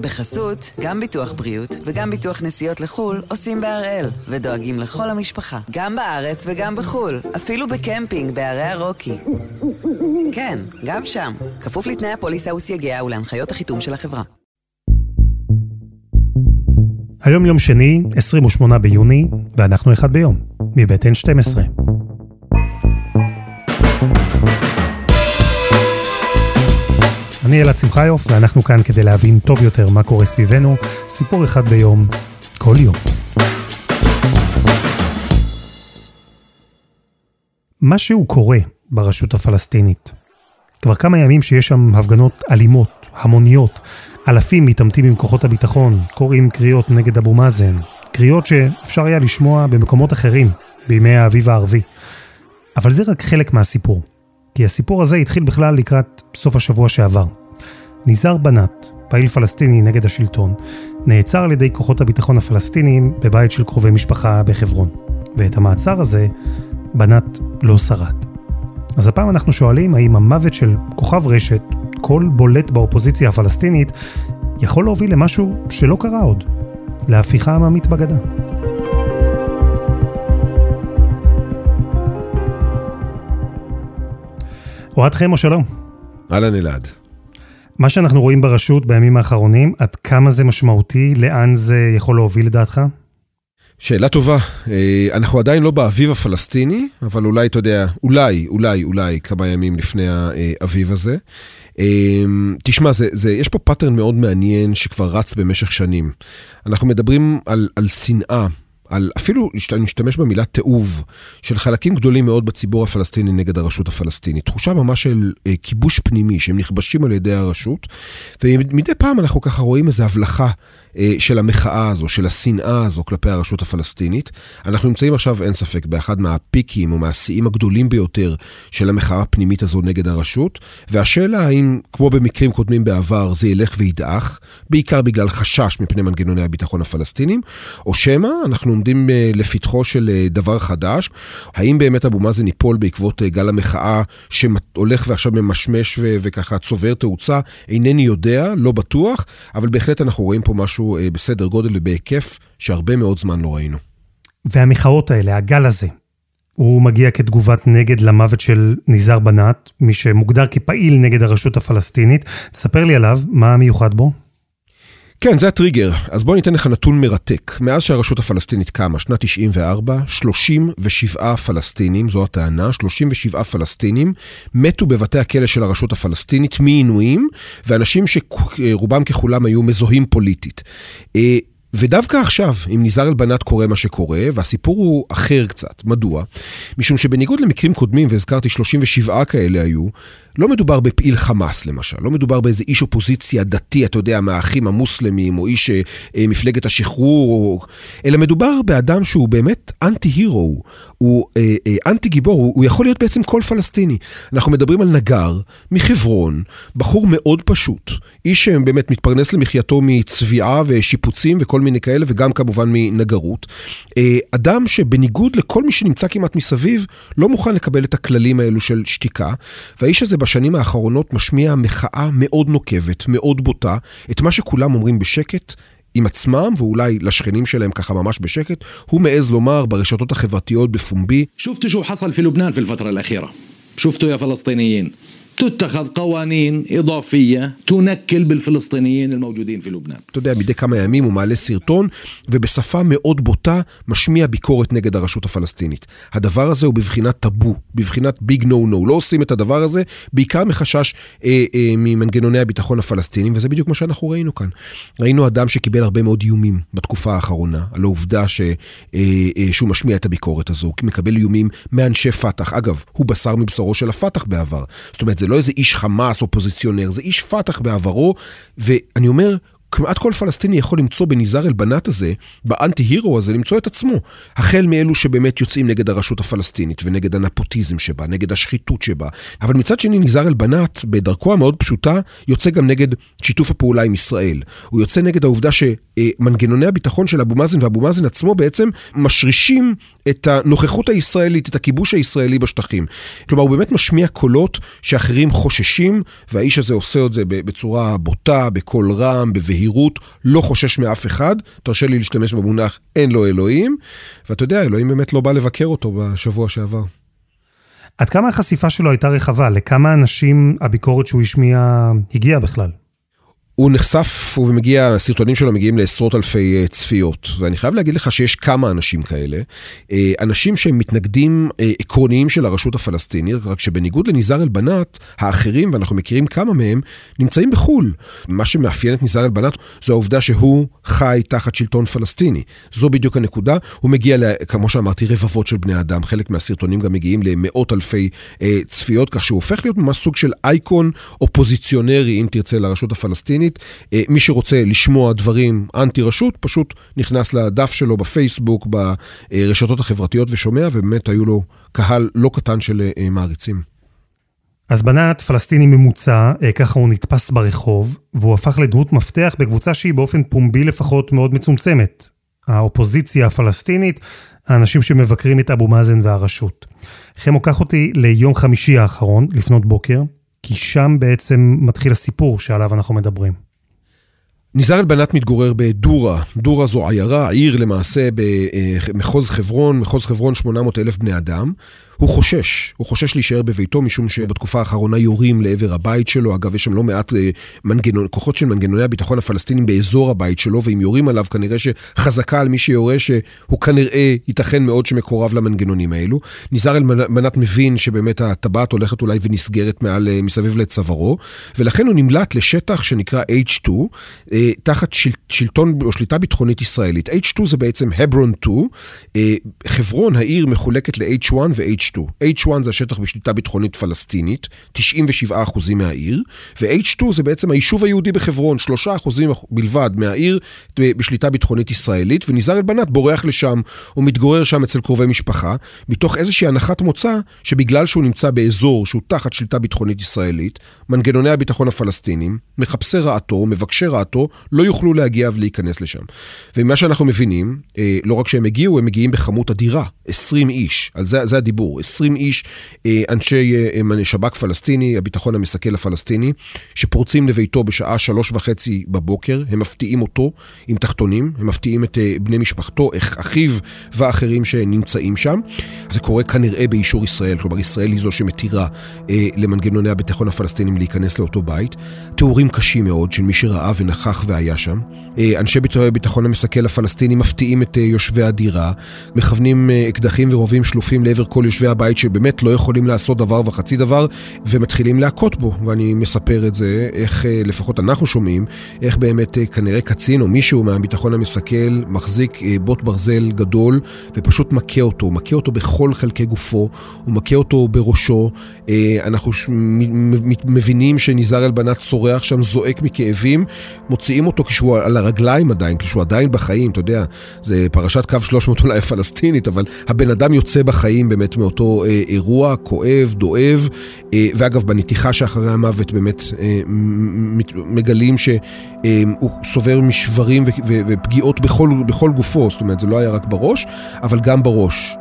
בחסות, גם ביטוח בריאות וגם ביטוח נסיעות לחו"ל עושים בהראל, ודואגים לכל המשפחה, גם בארץ וגם בחו"ל, אפילו בקמפינג בערי הרוקי. כן, גם שם, כפוף לתנאי הפוליסה וסייגיה ולהנחיות החיתום של החברה. היום יום שני, 28 ביוני, ואנחנו אחד ביום, מבית N12. אני אלעד שמחיוף, ואנחנו כאן כדי להבין טוב יותר מה קורה סביבנו, סיפור אחד ביום, כל יום. משהו קורה ברשות הפלסטינית. כבר כמה ימים שיש שם הפגנות אלימות, המוניות, אלפים מתעמתים עם כוחות הביטחון, קוראים קריאות נגד אבו מאזן, קריאות שאפשר היה לשמוע במקומות אחרים, בימי האביב הערבי. אבל זה רק חלק מהסיפור. כי הסיפור הזה התחיל בכלל לקראת סוף השבוע שעבר. ניזר בנאט, פעיל פלסטיני נגד השלטון, נעצר על ידי כוחות הביטחון הפלסטיניים בבית של קרובי משפחה בחברון. ואת המעצר הזה, בנאט לא שרד. אז הפעם אנחנו שואלים האם המוות של כוכב רשת, קול בולט באופוזיציה הפלסטינית, יכול להוביל למשהו שלא קרה עוד, להפיכה עממית בגדה. אוהד חמו, שלום. אהלן אלעד. מה שאנחנו רואים ברשות בימים האחרונים, עד כמה זה משמעותי, לאן זה יכול להוביל לדעתך? שאלה טובה. אה, אנחנו עדיין לא באביב הפלסטיני, אבל אולי, אתה יודע, אולי, אולי, אולי כמה ימים לפני האביב הזה. אה, תשמע, זה, זה, יש פה pattern מאוד מעניין שכבר רץ במשך שנים. אנחנו מדברים על, על שנאה על אפילו, אני משתמש במילה תיעוב, של חלקים גדולים מאוד בציבור הפלסטיני נגד הרשות הפלסטינית. תחושה ממש של אה, כיבוש פנימי, שהם נכבשים על ידי הרשות, ומדי פעם אנחנו ככה רואים איזו הבלחה של המחאה הזו, של השנאה הזו כלפי הרשות הפלסטינית. אנחנו נמצאים עכשיו, אין ספק, באחד מהפיקים או מהשיאים הגדולים ביותר של המחאה הפנימית הזו נגד הרשות, והשאלה האם, כמו במקרים קודמים בעבר, זה ילך וידעך, בעיקר בגלל חשש מפני מנגנוני הביטחון הפלסטינים, או שמא אנחנו עומדים אה, לפתחו של אה, דבר חדש, האם באמת אבו מאזן ייפול בעקבות גל המחאה שהולך ועכשיו ממשמש וככה צובר תאוצה, אינני יודע, לא בטוח, אבל בהחלט אנחנו רואים פה משהו משהו אה, בסדר גודל ובהיקף שהרבה מאוד זמן לא ראינו. והמחאות האלה, הגל הזה, הוא מגיע כתגובת נגד למוות של ניזר בנאט, מי שמוגדר כפעיל נגד הרשות הפלסטינית. תספר לי עליו, מה המיוחד בו? כן, זה הטריגר. אז בוא ניתן לך נתון מרתק. מאז שהרשות הפלסטינית קמה, שנת 94, 37 פלסטינים, זו הטענה, 37 פלסטינים, מתו בבתי הכלא של הרשות הפלסטינית מעינויים, ואנשים שרובם ככולם היו מזוהים פוליטית. ודווקא עכשיו, עם ניזר אל-בנאת קורה מה שקורה, והסיפור הוא אחר קצת. מדוע? משום שבניגוד למקרים קודמים, והזכרתי 37 כאלה היו, לא מדובר בפעיל חמאס למשל, לא מדובר באיזה איש אופוזיציה דתי, אתה יודע, מהאחים המוסלמים, או איש אה, מפלגת השחרור, או... אלא מדובר באדם שהוא באמת אנטי-הירו, הוא אה, אה, אנטי-גיבור, הוא יכול להיות בעצם כל פלסטיני. אנחנו מדברים על נגר מחברון, בחור מאוד פשוט, איש שבאמת מתפרנס למחייתו מצביעה ושיפוצים וכל מיני כאלה, וגם כמובן מנגרות. אה, אדם שבניגוד לכל מי שנמצא כמעט מסביב, לא מוכן לקבל את הכללים האלו של שתיקה, והאיש הזה בשנים האחרונות משמיע מחאה מאוד נוקבת, מאוד בוטה, את מה שכולם אומרים בשקט, עם עצמם, ואולי לשכנים שלהם ככה ממש בשקט, הוא מעז לומר ברשתות החברתיות בפומבי. שופטו שו חסל פי לובנן פי אל-פטרה אל-אחירה. שופטו יא. تتخذ قوانين إضافية تنكل بالفلسطينيين الموجودين في لبنان. אתה יודע, מדי כמה ימים הוא מעלה סרטון, ובשפה מאוד בוטה משמיע ביקורת נגד הרשות הפלסטינית. הדבר הזה הוא בבחינת טאבו, בבחינת ביג נו נו. לא עושים את הדבר הזה, בעיקר מחשש אה, אה, ממנגנוני הביטחון הפלסטינים, וזה בדיוק מה שאנחנו ראינו כאן. ראינו אדם שקיבל הרבה מאוד איומים בתקופה האחרונה, על העובדה ש, אה, אה, שהוא משמיע את הביקורת הזו, הוא מקבל איומים מאנשי פת"ח. אגב, הוא בשר מבשרו של הפת"ח בעבר. זאת אומרת, זה לא איזה איש חמאס אופוזיציונר, זה איש פת"ח בעברו, ואני אומר, כמעט כל פלסטיני יכול למצוא בניזר אל-בנאת הזה, באנטי-הירו הזה, למצוא את עצמו. החל מאלו שבאמת יוצאים נגד הרשות הפלסטינית ונגד הנפוטיזם שבה, נגד השחיתות שבה. אבל מצד שני, ניזר אל-בנאת, בדרכו המאוד פשוטה, יוצא גם נגד שיתוף הפעולה עם ישראל. הוא יוצא נגד העובדה שמנגנוני הביטחון של אבו מאזן ואבו מאזן עצמו בעצם משרישים את הנוכחות הישראלית, את הכיבוש הישראלי בשטחים. כלומר, הוא באמת משמיע קולות שאחרים חוששים, והאיש הזה עושה את זה בצורה בוטה, בקול רם, בבהירות. ביהירות, לא חושש מאף אחד, תרשה לי להשתמש במונח אין לו אלוהים, ואתה יודע, אלוהים באמת לא בא לבקר אותו בשבוע שעבר. עד כמה החשיפה שלו הייתה רחבה? לכמה אנשים הביקורת שהוא השמיע הגיעה בכלל? הוא נחשף ומגיע, הסרטונים שלו מגיעים לעשרות אלפי אה, צפיות. ואני חייב להגיד לך שיש כמה אנשים כאלה. אה, אנשים שהם מתנגדים אה, עקרוניים של הרשות הפלסטינית, רק שבניגוד לניזאר אל-בנאת, האחרים, ואנחנו מכירים כמה מהם, נמצאים בחו"ל. מה שמאפיין את ניזאר אל-בנאת זו העובדה שהוא חי תחת שלטון פלסטיני. זו בדיוק הנקודה. הוא מגיע, כמו שאמרתי, רבבות של בני אדם. חלק מהסרטונים גם מגיעים למאות אלפי צפיות, כך שהוא הופך להיות ממש סוג של אייקון אופוזיציונרי, אם תרצה, לרשות הפלסטינית. הישראלית. אה, מי שרוצה לשמוע דברים אנטי רשות, פשוט נכנס לדף שלו בפייסבוק, ברשתות החברתיות ושומע, ובאמת היו לו קהל לא קטן של אה, מעריצים. אז בנת פלסטיני ממוצע, אה, ככה הוא נתפס ברחוב, והוא הפך לדמות מפתח בקבוצה שהיא באופן פומבי לפחות מאוד מצומצמת. האופוזיציה הפלסטינית, האנשים שמבקרים את אבו מאזן והרשות. חמו, קח אותי ליום חמישי האחרון, לפנות בוקר, כי שם בעצם מתחיל הסיפור שעליו אנחנו מדברים. ניזאר אל-בנאת מתגורר בדורה. דורה זו עיירה, עיר למעשה במחוז חברון, מחוז חברון 800 אלף בני אדם. הוא חושש, הוא חושש להישאר בביתו, משום שבתקופה האחרונה יורים לעבר הבית שלו. אגב, יש שם לא מעט אה, מנגנון, כוחות של מנגנוני הביטחון הפלסטינים באזור הבית שלו, ואם יורים עליו, כנראה שחזקה על מי שיורה, שהוא כנראה, ייתכן מאוד שמקורב למנגנונים האלו. ניזאר אל-מנת מבין שבאמת הטבעת הולכת אולי ונסגרת מעל, אה, מסביב לצווארו, ולכן הוא נמלט לשטח שנקרא H2, אה, תחת של, שלטון או שליטה ביטחונית ישראלית. H2 זה בעצם הברון 2, חברון, העיר מחולקת ל-H1 ו-H2. H2. H1 זה השטח בשליטה ביטחונית פלסטינית, 97% מהעיר, ו-H2 זה בעצם היישוב היהודי בחברון, 3% בלבד מהעיר בשליטה ביטחונית ישראלית, וניזאר אל-בנאת בורח לשם, הוא מתגורר שם אצל קרובי משפחה, מתוך איזושהי הנחת מוצא שבגלל שהוא נמצא באזור שהוא תחת שליטה ביטחונית ישראלית, מנגנוני הביטחון הפלסטינים, מחפשי רעתו, מבקשי רעתו, לא יוכלו להגיע ולהיכנס לשם. ומה שאנחנו מבינים, אה, לא רק שהם הגיעו, הם מגיעים בכמות אדירה, 20 איש, על זה, זה הדיבור. 20 איש, אה, אנשי אה, שב"כ פלסטיני, הביטחון המסכל הפלסטיני, שפורצים לביתו בשעה שלוש וחצי בבוקר, הם מפתיעים אותו עם תחתונים, הם מפתיעים את אה, בני משפחתו, אחיו ואחרים שנמצאים שם. זה קורה כנראה באישור ישראל, כלומר ישראל היא זו שמתירה למנגנוני הביטחון הפלסטינים להיכנס לאותו בית. תיאורים קשים מאוד של מי שראה ונכח והיה שם. אנשי ביטחון המסכל הפלסטיני מפתיעים את יושבי הדירה, מכוונים אקדחים ורובים שלופים לעבר כל יושבי הבית שבאמת לא יכולים לעשות דבר וחצי דבר, ומתחילים להכות בו. ואני מספר את זה, איך אה, לפחות אנחנו שומעים, איך באמת אה, כנראה קצין או מישהו מהביטחון המסכל מחזיק אה, בוט ברזל גדול, ופשוט מכה אותו, מכה אותו בכל חלקי גופו, הוא מכה אותו בראשו. אנחנו מבינים שניזר אלבנת צורח שם, זועק מכאבים, מוציאים אותו כשהוא על הרגליים עדיין, כשהוא עדיין בחיים, אתה יודע, זה פרשת קו 300 אולי פלסטינית, אבל הבן אדם יוצא בחיים באמת מאותו... אותו אה, אירוע כואב, דואב, אה, ואגב, בנתיחה שאחרי המוות באמת אה, מגלים שהוא אה, סובר משברים ופגיעות בכל, בכל גופו, זאת אומרת, זה לא היה רק בראש, אבל גם בראש.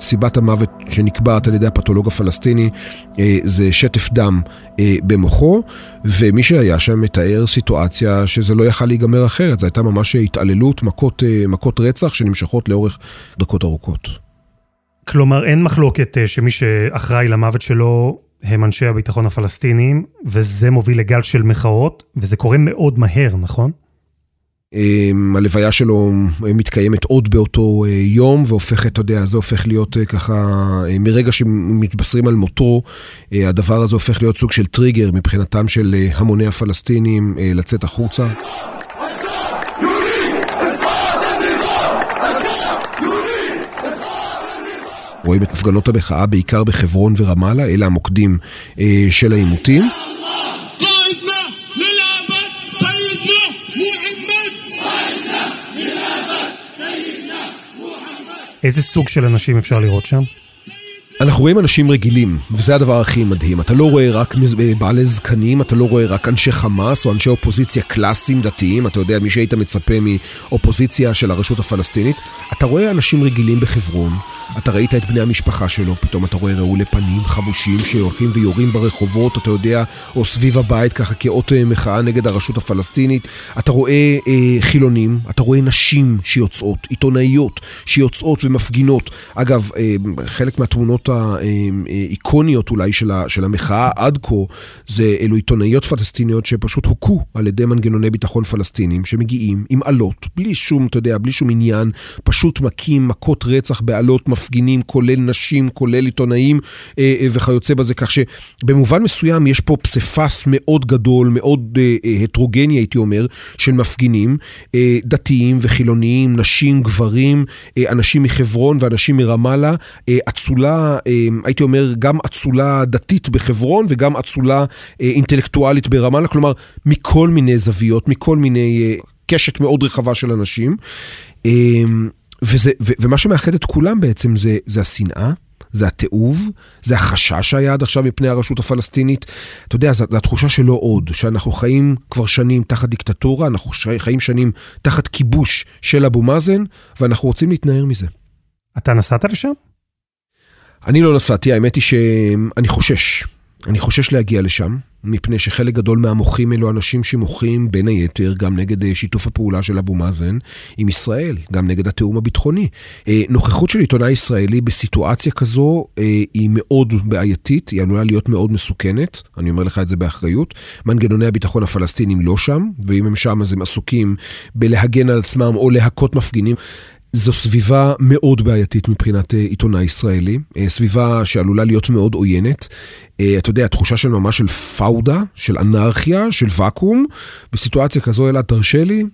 סיבת המוות שנקבעת על ידי הפתולוג הפלסטיני אה, זה שטף דם אה, במוחו, ומי שהיה שם מתאר סיטואציה שזה לא יכל להיגמר אחרת, זו הייתה ממש התעללות, מכות, מכות רצח שנמשכות לאורך דקות ארוכות. כלומר, אין מחלוקת אה, שמי שאחראי למוות שלו הם אנשי הביטחון הפלסטינים, וזה מוביל לגל של מחאות, וזה קורה מאוד מהר, נכון? אמ, הלוויה שלו מתקיימת עוד באותו אה, יום, והופכת, אתה יודע, זה הופך להיות אה, ככה, מרגע שמתבשרים על מותו, הדבר הזה הופך להיות סוג של טריגר מבחינתם של המוני הפלסטינים לצאת החוצה. רואים את הפגנות המחאה בעיקר בחברון ורמאללה, אלה המוקדים אה, של העימותים. איזה סוג של אנשים אפשר לראות שם? אנחנו רואים אנשים רגילים, וזה הדבר הכי מדהים. אתה לא רואה רק בעלי זקנים, אתה לא רואה רק אנשי חמאס או אנשי אופוזיציה קלאסיים דתיים, אתה יודע, מי שהיית מצפה מאופוזיציה של הרשות הפלסטינית. אתה רואה אנשים רגילים בחברון, אתה ראית את בני המשפחה שלו, פתאום אתה רואה רעולי פנים חמושים שהולכים ויורים ברחובות, אתה יודע, או סביב הבית ככה כאות אה, מחאה נגד הרשות הפלסטינית. אתה רואה אה, חילונים, אתה רואה נשים שיוצאות, עיתונאיות שיוצאות ומפגינות. אגב, אה, חלק מהתמונות האיקוניות אולי של, ה, של המחאה עד כה, זה אלו עיתונאיות פלסטיניות שפשוט הוכו על ידי מנגנוני ביטחון פלסטינים, שמגיעים עם אלות, בלי שום, אתה יודע, בלי שום עניין, פשוט מכים מכות רצח באלות, מפגינים, כולל נשים, כולל עיתונאים אה, אה, וכיוצא בזה, כך שבמובן מסוים יש פה פסיפס מאוד גדול, מאוד אה, אה, הטרוגני, הייתי אומר, של מפגינים, אה, דתיים וחילוניים, נשים, גברים, אה, אנשים מחברון ואנשים מרמאללה, אה, אצולה הייתי אומר, גם אצולה דתית בחברון וגם אצולה אה, אינטלקטואלית ברמאללה, כלומר, מכל מיני זוויות, מכל מיני אה, קשת מאוד רחבה של אנשים. אמ, וזה, ו, ומה שמאחד את כולם בעצם זה, זה השנאה. זה התיעוב, זה החשש שהיה עד עכשיו מפני הרשות הפלסטינית. אתה יודע, זו התחושה שלא עוד, שאנחנו חיים כבר שנים תחת דיקטטורה, אנחנו חיים שנים תחת כיבוש של אבו מאזן, ואנחנו רוצים להתנער מזה. אתה נסעת לשם? אני לא נסעתי, האמת היא שאני חושש. אני חושש להגיע לשם, מפני שחלק גדול מהמוחים אלו אנשים שמוחים בין היתר גם נגד אה, שיתוף הפעולה של אבו מאזן עם ישראל, גם נגד התיאום הביטחוני. אה, נוכחות של עיתונאי ישראלי בסיטואציה כזו אה, היא מאוד בעייתית, היא עלולה להיות מאוד מסוכנת, אני אומר לך את זה באחריות. מנגנוני הביטחון הפלסטינים לא שם, ואם הם שם אז הם עסוקים בלהגן על עצמם או להכות מפגינים. זו סביבה מאוד בעייתית מבחינת אה, עיתונאי ישראלי, אה, סביבה שעלולה להיות מאוד עוינת. אה, אתה יודע, תחושה של ממש של פאודה, של אנרכיה, של ואקום. בסיטואציה כזו, אלעד, תרשה לי,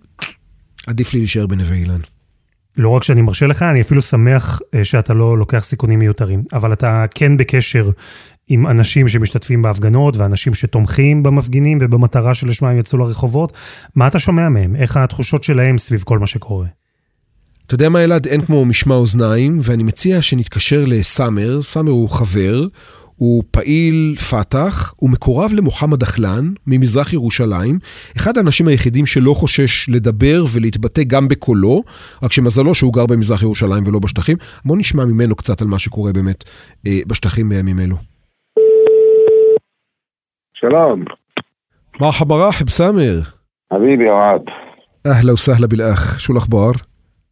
עדיף לי להישאר בנווה אילן. לא רק שאני מרשה לך, אני אפילו שמח שאתה לא לוקח סיכונים מיותרים. אבל אתה כן בקשר עם אנשים שמשתתפים בהפגנות ואנשים שתומכים במפגינים ובמטרה שלשמה הם יצאו לרחובות. מה אתה שומע מהם? איך התחושות שלהם סביב כל מה שקורה? אתה יודע מה, אלעד? אין כמו משמע אוזניים, ואני מציע שנתקשר לסאמר. סאמר הוא חבר, הוא פעיל פת"ח, הוא מקורב למוחמד דחלן ממזרח ירושלים, אחד האנשים היחידים שלא חושש לדבר ולהתבטא גם בקולו, רק שמזלו שהוא גר במזרח ירושלים ולא בשטחים. בואו נשמע ממנו קצת על מה שקורה באמת אה, בשטחים בימים אלו. שלום. מרחבא רחב, סאמר. חביבי אוהד. אהלה וסהלה בלאח, שו לאח'בר?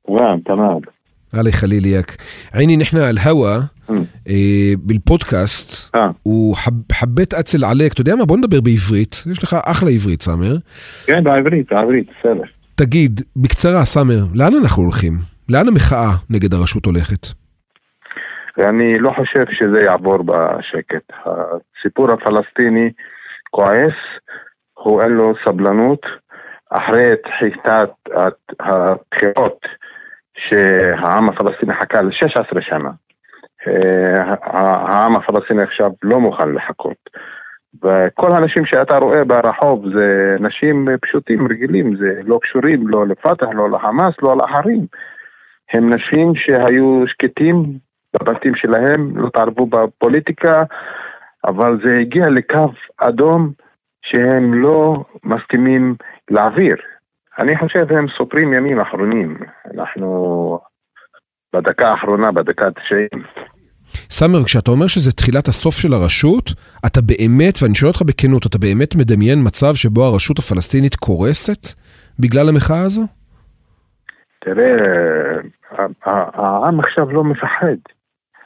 تمام تمام الله يخلي لي اياك عيني نحن على الهوا إيه بالبودكاست آه. وحبيت اتصل عليك אתה יודע מה בוא נדבר בעברית יש לך אחלה עברית סאמר. כן בעברית בעברית בסדר. תגיד בקצרה סאמר לאן אנחנו הולכים לאן המחאה נגד הרשות הולכת. אני לא חושב שזה יעבור בשקט הסיפור הפלסטיני כועס הוא אין לו סבלנות אחרי דחיקת הבחירות שהעם הפלסטיני חכה ל-16 שנה. אה, העם הפלסטיני עכשיו לא מוכן לחכות. וכל האנשים שאתה רואה ברחוב זה אנשים פשוטים, רגילים, זה לא קשורים לא לפתח, לא לחמאס, לא לאחרים. הם נשים שהיו שקטים בבתים שלהם, לא תערבו בפוליטיקה, אבל זה הגיע לקו אדום שהם לא מסכימים להעביר. אני חושב הם סופרים ימים אחרונים. אנחנו בדקה האחרונה, בדקה ה-90. סאמר, כשאתה אומר שזה תחילת הסוף של הרשות, אתה באמת, ואני שואל אותך בכנות, אתה באמת מדמיין מצב שבו הרשות הפלסטינית קורסת בגלל המחאה הזו? תראה, העם עכשיו לא מפחד.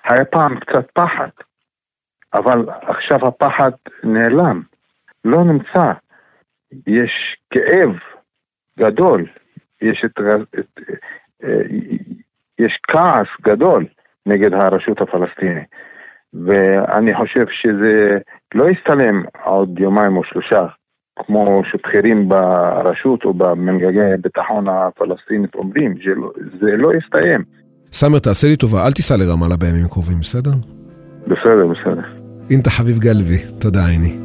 היה פעם קצת פחד, אבל עכשיו הפחד נעלם, לא נמצא. יש כאב גדול, יש, את, את, אה, יש כעס גדול נגד הרשות הפלסטינית. ואני חושב שזה לא יסתלם עוד יומיים או שלושה, כמו שבכירים ברשות או במנגגי הביטחון הפלסטינית אומרים, זה לא, זה לא יסתיים. סאמר, תעשה לי טובה, אל תיסע לרמאללה בימים קרובים, בסדר? בסדר, בסדר. אינתה חביב גלבי, תודה עיני.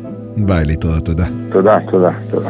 ביי, להתראות, תודה. תודה, תודה, תודה.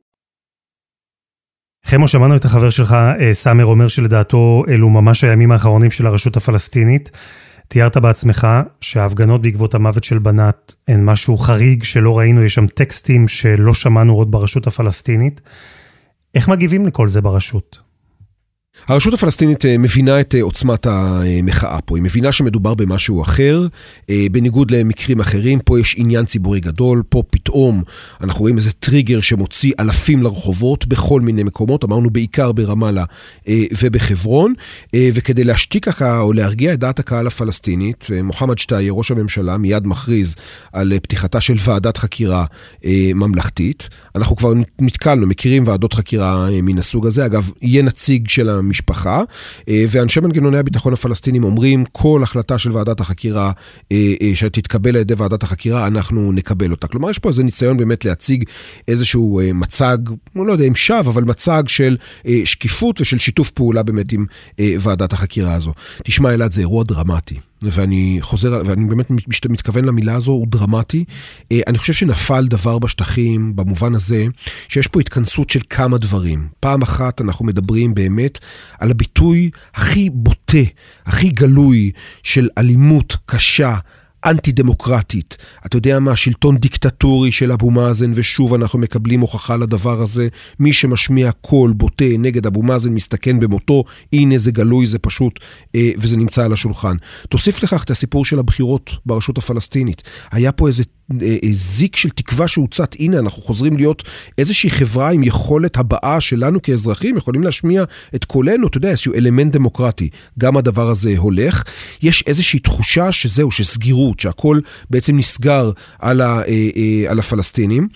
חמו, שמענו את החבר שלך, אה, סאמר, אומר שלדעתו אלו ממש הימים האחרונים של הרשות הפלסטינית. תיארת בעצמך שההפגנות בעקבות המוות של בנת הן משהו חריג שלא ראינו, יש שם טקסטים שלא שמענו עוד ברשות הפלסטינית. איך מגיבים לכל זה ברשות? הרשות הפלסטינית אה, מבינה את אה, עוצמת המחאה פה, היא מבינה שמדובר במשהו אחר, אה, בניגוד למקרים אחרים, פה יש עניין ציבורי גדול, פה פתאום אנחנו רואים איזה טריגר שמוציא אלפים לרחובות בכל מיני מקומות, אמרנו בעיקר ברמאללה ובחברון, וכדי להשתיק ככה או להרגיע את דעת הקהל הפלסטינית, מוחמד שטייר, ראש הממשלה, מיד מכריז על פתיחתה של ועדת חקירה ממלכתית. אנחנו כבר נתקלנו, מכירים ועדות חקירה מן הסוג הזה, אגב, יהיה נציג של המשפחה, אה, ואנשי מנגנוני הביטחון הפלסטינים אומרים, כל החלטה של ועדת החקירה אה, אה, שתתקבל על ידי ועדת החקירה, אנחנו נקבל אותה. כלומר, יש פה איזה ניסיון באמת להציג איזשהו מצג, אני לא יודע אם שווא, אבל מצג של שקיפות ושל שיתוף פעולה באמת עם ועדת החקירה הזו. תשמע, אלעד, זה אירוע דרמטי. ואני חוזר, ואני באמת מתכוון למילה הזו, הוא דרמטי. אה, אני חושב שנפל דבר בשטחים במובן הזה שיש פה התכנסות של כמה דברים. פעם אחת אנחנו מדברים באמת על הביטוי הכי בוטה, הכי גלוי של אלימות קשה. אנטי-דמוקרטית. אתה יודע מה, שלטון דיקטטורי של אבו מאזן, ושוב אנחנו מקבלים הוכחה לדבר הזה. מי שמשמיע קול בוטה נגד אבו מאזן מסתכן במותו, הנה זה גלוי, זה פשוט, אה, וזה נמצא על השולחן. תוסיף לכך את הסיפור של הבחירות ברשות הפלסטינית. היה פה איזה זיק של תקווה שהוצת, הנה אנחנו חוזרים להיות איזושהי חברה עם יכולת הבאה שלנו כאזרחים, יכולים להשמיע את קולנו, אתה יודע, איזשהו אלמנט דמוקרטי. גם הדבר הזה הולך. יש איזושהי תחושה שזהו, שסגירות, שהכל בעצם נסגר על, ה, אה, על הפלסטינים.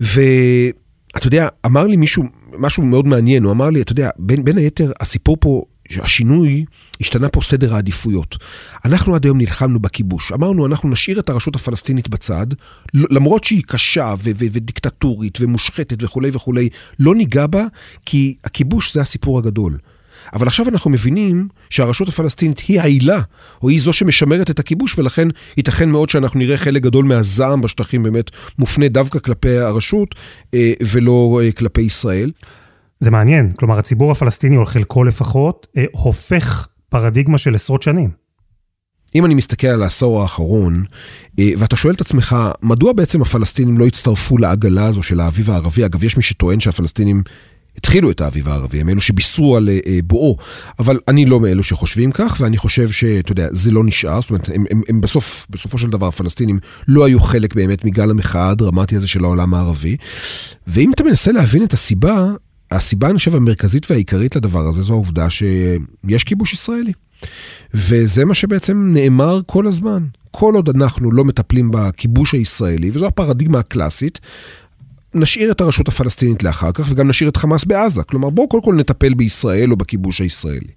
ואתה יודע, אמר לי מישהו, משהו מאוד מעניין, הוא אמר לי, אתה יודע, בין, בין היתר, הסיפור פה, השינוי השתנה פה סדר העדיפויות. אנחנו עד היום נלחמנו בכיבוש. אמרנו, אנחנו נשאיר את הרשות הפלסטינית בצד, למרות שהיא קשה ודיקטטורית ומושחתת וכולי וכולי, לא ניגע בה, כי הכיבוש זה הסיפור הגדול. אבל עכשיו אנחנו מבינים שהרשות הפלסטינית היא העילה, או היא זו שמשמרת את הכיבוש, ולכן ייתכן מאוד שאנחנו נראה חלק גדול מהזעם בשטחים באמת מופנה דווקא כלפי הרשות, אה, ולא אה, כלפי ישראל. זה מעניין, כלומר הציבור הפלסטיני, או חלקו לפחות, אה, הופך פרדיגמה של עשרות שנים. אם אני מסתכל על העשור האחרון, אה, ואתה שואל את עצמך, מדוע בעצם הפלסטינים לא הצטרפו לעגלה הזו של האביב הערבי? אגב, יש מי שטוען שהפלסטינים התחילו את האביב הערבי, הם אלו שבישרו על אה, בואו, אבל אני לא מאלו שחושבים כך, ואני חושב שאתה יודע, זה לא נשאר, זאת אומרת, הם, הם, הם בסוף, בסופו של דבר, הפלסטינים לא היו חלק באמת מגל המחאה הדרמטי הזה של העולם הערבי. ואם אתה מנסה להבין את הסיבה, הסיבה, אני חושב, המרכזית והעיקרית לדבר הזה, זו העובדה שיש כיבוש ישראלי. וזה מה שבעצם נאמר כל הזמן. כל עוד אנחנו לא מטפלים בכיבוש הישראלי, וזו הפרדיגמה הקלאסית, נשאיר את הרשות הפלסטינית לאחר כך, וגם נשאיר את חמאס בעזה. כלומר, בואו קודם כל נטפל בישראל או בכיבוש הישראלי.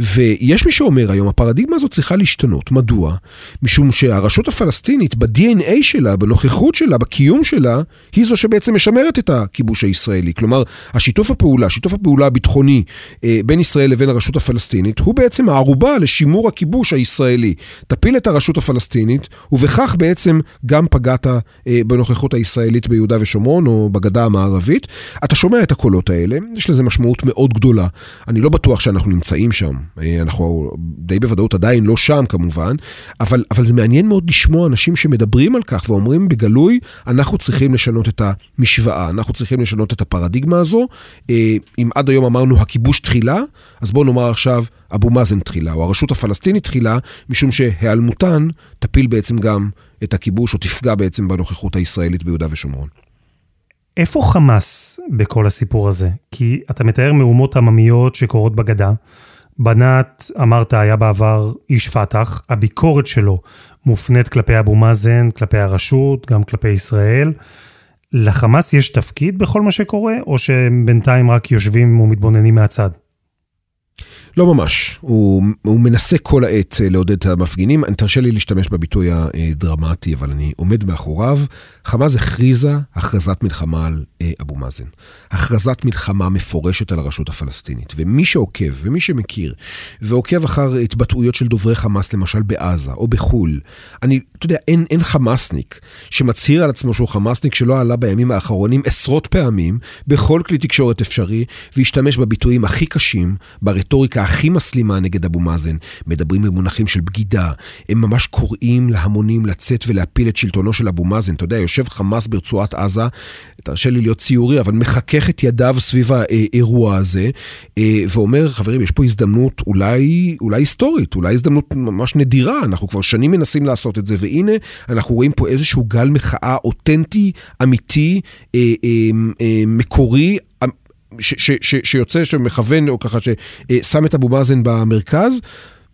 ויש מי שאומר היום, הפרדיגמה הזאת צריכה להשתנות. מדוע? משום שהרשות הפלסטינית, ב-DNA שלה, בנוכחות שלה, בקיום שלה, היא זו שבעצם משמרת את הכיבוש הישראלי. כלומר, השיתוף הפעולה, שיתוף הפעולה הביטחוני אה, בין ישראל לבין הרשות הפלסטינית, הוא בעצם הערובה לשימור הכיבוש הישראלי. תפיל את הרשות הפלסטינית, ובכך בעצם גם פגעת אה, בנוכחות הישראלית ביהודה ושומרון, או בגדה המערבית. אתה שומע את הקולות האלה, יש לזה משמעות מאוד גדולה. אני לא בטוח שאנחנו נמצאים שם. אה, אנחנו די בוודאות עדיין לא שם כמובן, אבל, אבל זה מעניין מאוד לשמוע אנשים שמדברים על כך ואומרים בגלוי, אנחנו צריכים לשנות את המשוואה, אנחנו צריכים לשנות את הפרדיגמה הזו. אה, אם עד היום אמרנו הכיבוש תחילה, אז בואו נאמר עכשיו אבו מאזן תחילה, או הרשות הפלסטינית תחילה, משום שהיעלמותן תפיל בעצם גם את הכיבוש, או תפגע בעצם בנוכחות הישראלית ביהודה ושומרון. איפה חמאס בכל הסיפור הזה? כי אתה מתאר מהומות עממיות שקורות בגדה. בנת, אמרת, היה בעבר איש פת"ח, הביקורת שלו מופנית כלפי אבו מאזן, כלפי הרשות, גם כלפי ישראל. לחמאס יש תפקיד בכל מה שקורה, או שהם בינתיים רק יושבים ומתבוננים מהצד? לא ממש. הוא, הוא מנסה כל העת לעודד את המפגינים. תרשה לי להשתמש בביטוי הדרמטי, אבל אני עומד מאחוריו. חמאס הכריזה הכרזת מלחמה על אבו מאזן. הכרזת מלחמה מפורשת על הרשות הפלסטינית. ומי שעוקב, ומי שמכיר, ועוקב אחר התבטאויות של דוברי חמאס, למשל בעזה או בחו"ל, אני, אתה יודע, אין, אין חמאסניק שמצהיר על עצמו שהוא חמאסניק שלא עלה בימים האחרונים עשרות פעמים בכל כלי תקשורת אפשרי, והשתמש בביטויים הכי קשים, ברטוריקה הכי מסלימה נגד אבו מאזן. מדברים במונחים של בגידה. הם ממש קוראים להמונים לצאת ולהפיל את שלטונו של אבו מאזן. אתה יודע, יושב חמאס ברצועת עזה, תרשה לי להיות ציורי, אבל מחכך את ידיו סביב האירוע הזה, אה, ואומר, חברים, יש פה הזדמנות אולי, אולי היסטורית, אולי הזדמנות ממש נדירה, אנחנו כבר שנים מנסים לעשות את זה, והנה, אנחנו רואים פה איזשהו גל מחאה אותנטי, אמיתי, אה, אה, מקורי, ש, ש, ש, שיוצא, שמכוון, או ככה, ששם את אבו מאזן במרכז.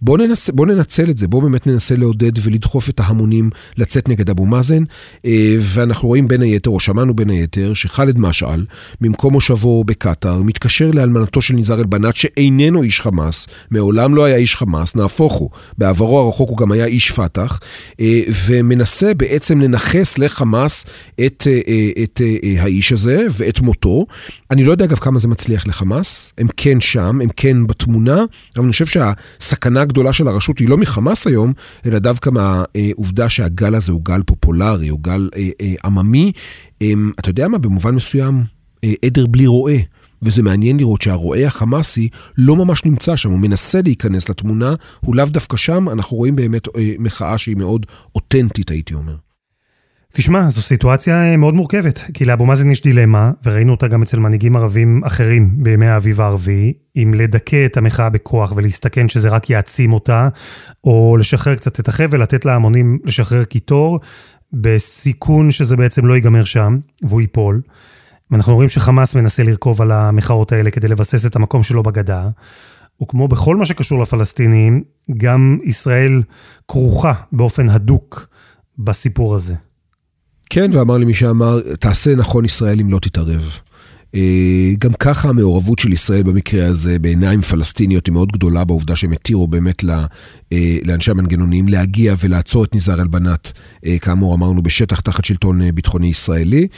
בואו ננצ... בוא ננצל את זה, בואו באמת ננסה לעודד ולדחוף את ההמונים לצאת נגד אבו מאזן. אה, ואנחנו רואים בין היתר, או שמענו בין היתר, שח'אלד משעל, ממקום מושבו בקטאר, מתקשר לאלמנתו של ניזאר אל-בנאת, שאיננו איש חמאס, מעולם לא היה איש חמאס, נהפוך הוא. בעברו הרחוק הוא גם היה איש פת"ח, אה, ומנסה בעצם לנכס לחמאס את, אה, את האיש הזה ואת מותו. אני לא יודע אגב כמה זה מצליח לחמאס, הם כן שם, הם כן בתמונה, אבל אני חושב שהסכנה הגדולה של הרשות היא לא מחמאס היום, אלא דווקא מהעובדה שהגל הזה הוא גל פופולרי, הוא גל אה, אה, עממי. אה, אתה יודע מה? במובן מסוים, אה, עדר בלי רועה. וזה מעניין לראות שהרועה החמאסי לא ממש נמצא שם, הוא מנסה להיכנס לתמונה, הוא לאו דווקא שם, אנחנו רואים באמת אה, מחאה שהיא מאוד אותנטית, הייתי אומר. תשמע, זו סיטואציה מאוד מורכבת, כי לאבו מאזן יש דילמה, וראינו אותה גם אצל מנהיגים ערבים אחרים בימי האביב הערבי, אם לדכא את המחאה בכוח ולהסתכן שזה רק יעצים אותה, או לשחרר קצת את החבל, לתת להמונים לשחרר קיטור, בסיכון שזה בעצם לא ייגמר שם, והוא ייפול. ואנחנו רואים שחמאס מנסה לרכוב על המחאות האלה כדי לבסס את המקום שלו בגדה. וכמו בכל מה שקשור לפלסטינים, גם ישראל כרוכה באופן הדוק בסיפור הזה. כן, ואמר לי מי שאמר, תעשה נכון ישראל אם לא תתערב. אה, גם ככה המעורבות של ישראל במקרה הזה בעיניים פלסטיניות היא מאוד גדולה בעובדה שהם התירו באמת אה, לאנשי המנגנונים להגיע ולעצור את ניזאר אל-בנאת, אה, כאמור אמרנו, בשטח תחת שלטון ביטחוני ישראלי.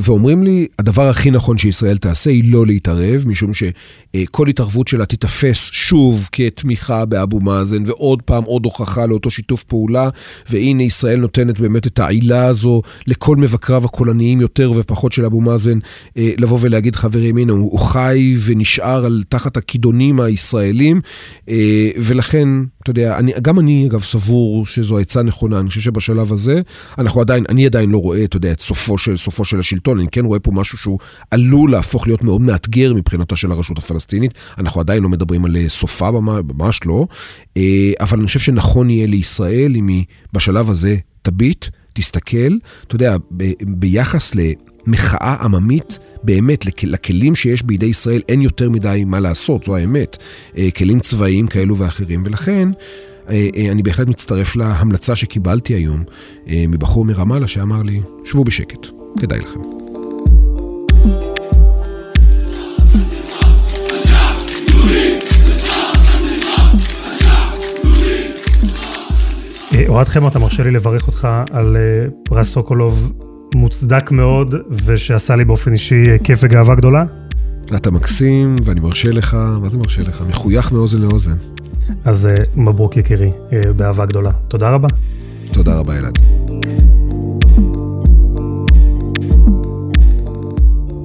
ואומרים לי, הדבר הכי נכון שישראל תעשה היא לא להתערב, משום שכל התערבות שלה תיתפס שוב כתמיכה באבו מאזן, ועוד פעם עוד הוכחה לאותו שיתוף פעולה, והנה ישראל נותנת באמת את העילה הזו לכל מבקריו הקולניים יותר ופחות של אבו מאזן, לבוא ולהגיד, חברים, הנה, הוא חי ונשאר על תחת הכידונים הישראלים, ולכן... אתה יודע, אני, גם אני אגב סבור שזו עצה נכונה, אני חושב שבשלב הזה, אנחנו עדיין, אני עדיין לא רואה, אתה יודע, את סופו של, סופו של השלטון, אני כן רואה פה משהו שהוא עלול להפוך להיות מאוד מאתגר מבחינתה של הרשות הפלסטינית, אנחנו עדיין לא מדברים על אה, סופה, ממש לא, אה, אבל אני חושב שנכון יהיה לישראל אם היא בשלב הזה תביט, תסתכל, אתה יודע, ב, ביחס ל... מחאה עממית, באמת, לכלים שיש בידי ישראל אין יותר מדי מה לעשות, זו האמת. אה, כלים צבאיים כאלו ואחרים, ולכן... אה, אה, אני בהחלט מצטרף להמלצה שקיבלתי היום מבחור מרמאללה שאמר לי, שבו בשקט, כדאי לכם. אוהד חמו, אתה מרשה לי לברך אותך על פרס סוקולוב מוצדק מאוד, ושעשה לי באופן אישי כיף וגאווה גדולה. אתה מקסים, ואני מרשה לך, מה זה מרשה לך? מחוייך מאוזן לאוזן. אז uh, מברוק יקירי, uh, באהבה גדולה. תודה רבה. תודה רבה, אלעד.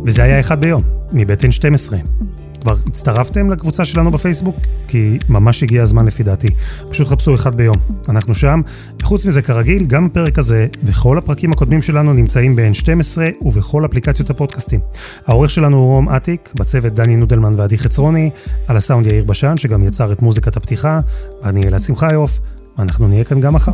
וזה היה אחד ביום, מבית N12. כבר הצטרפתם לקבוצה שלנו בפייסבוק? כי ממש הגיע הזמן לפי דעתי. פשוט חפשו אחד ביום. אנחנו שם, וחוץ מזה כרגיל, גם הפרק הזה וכל הפרקים הקודמים שלנו נמצאים ב-N12 ובכל אפליקציות הפודקאסטים. העורך שלנו הוא רום אטיק, בצוות דני נודלמן ועדי חצרוני, על הסאונד יאיר בשן, שגם יצר את מוזיקת הפתיחה, ואני אלעד שמחיוף, ואנחנו נהיה כאן גם מחר.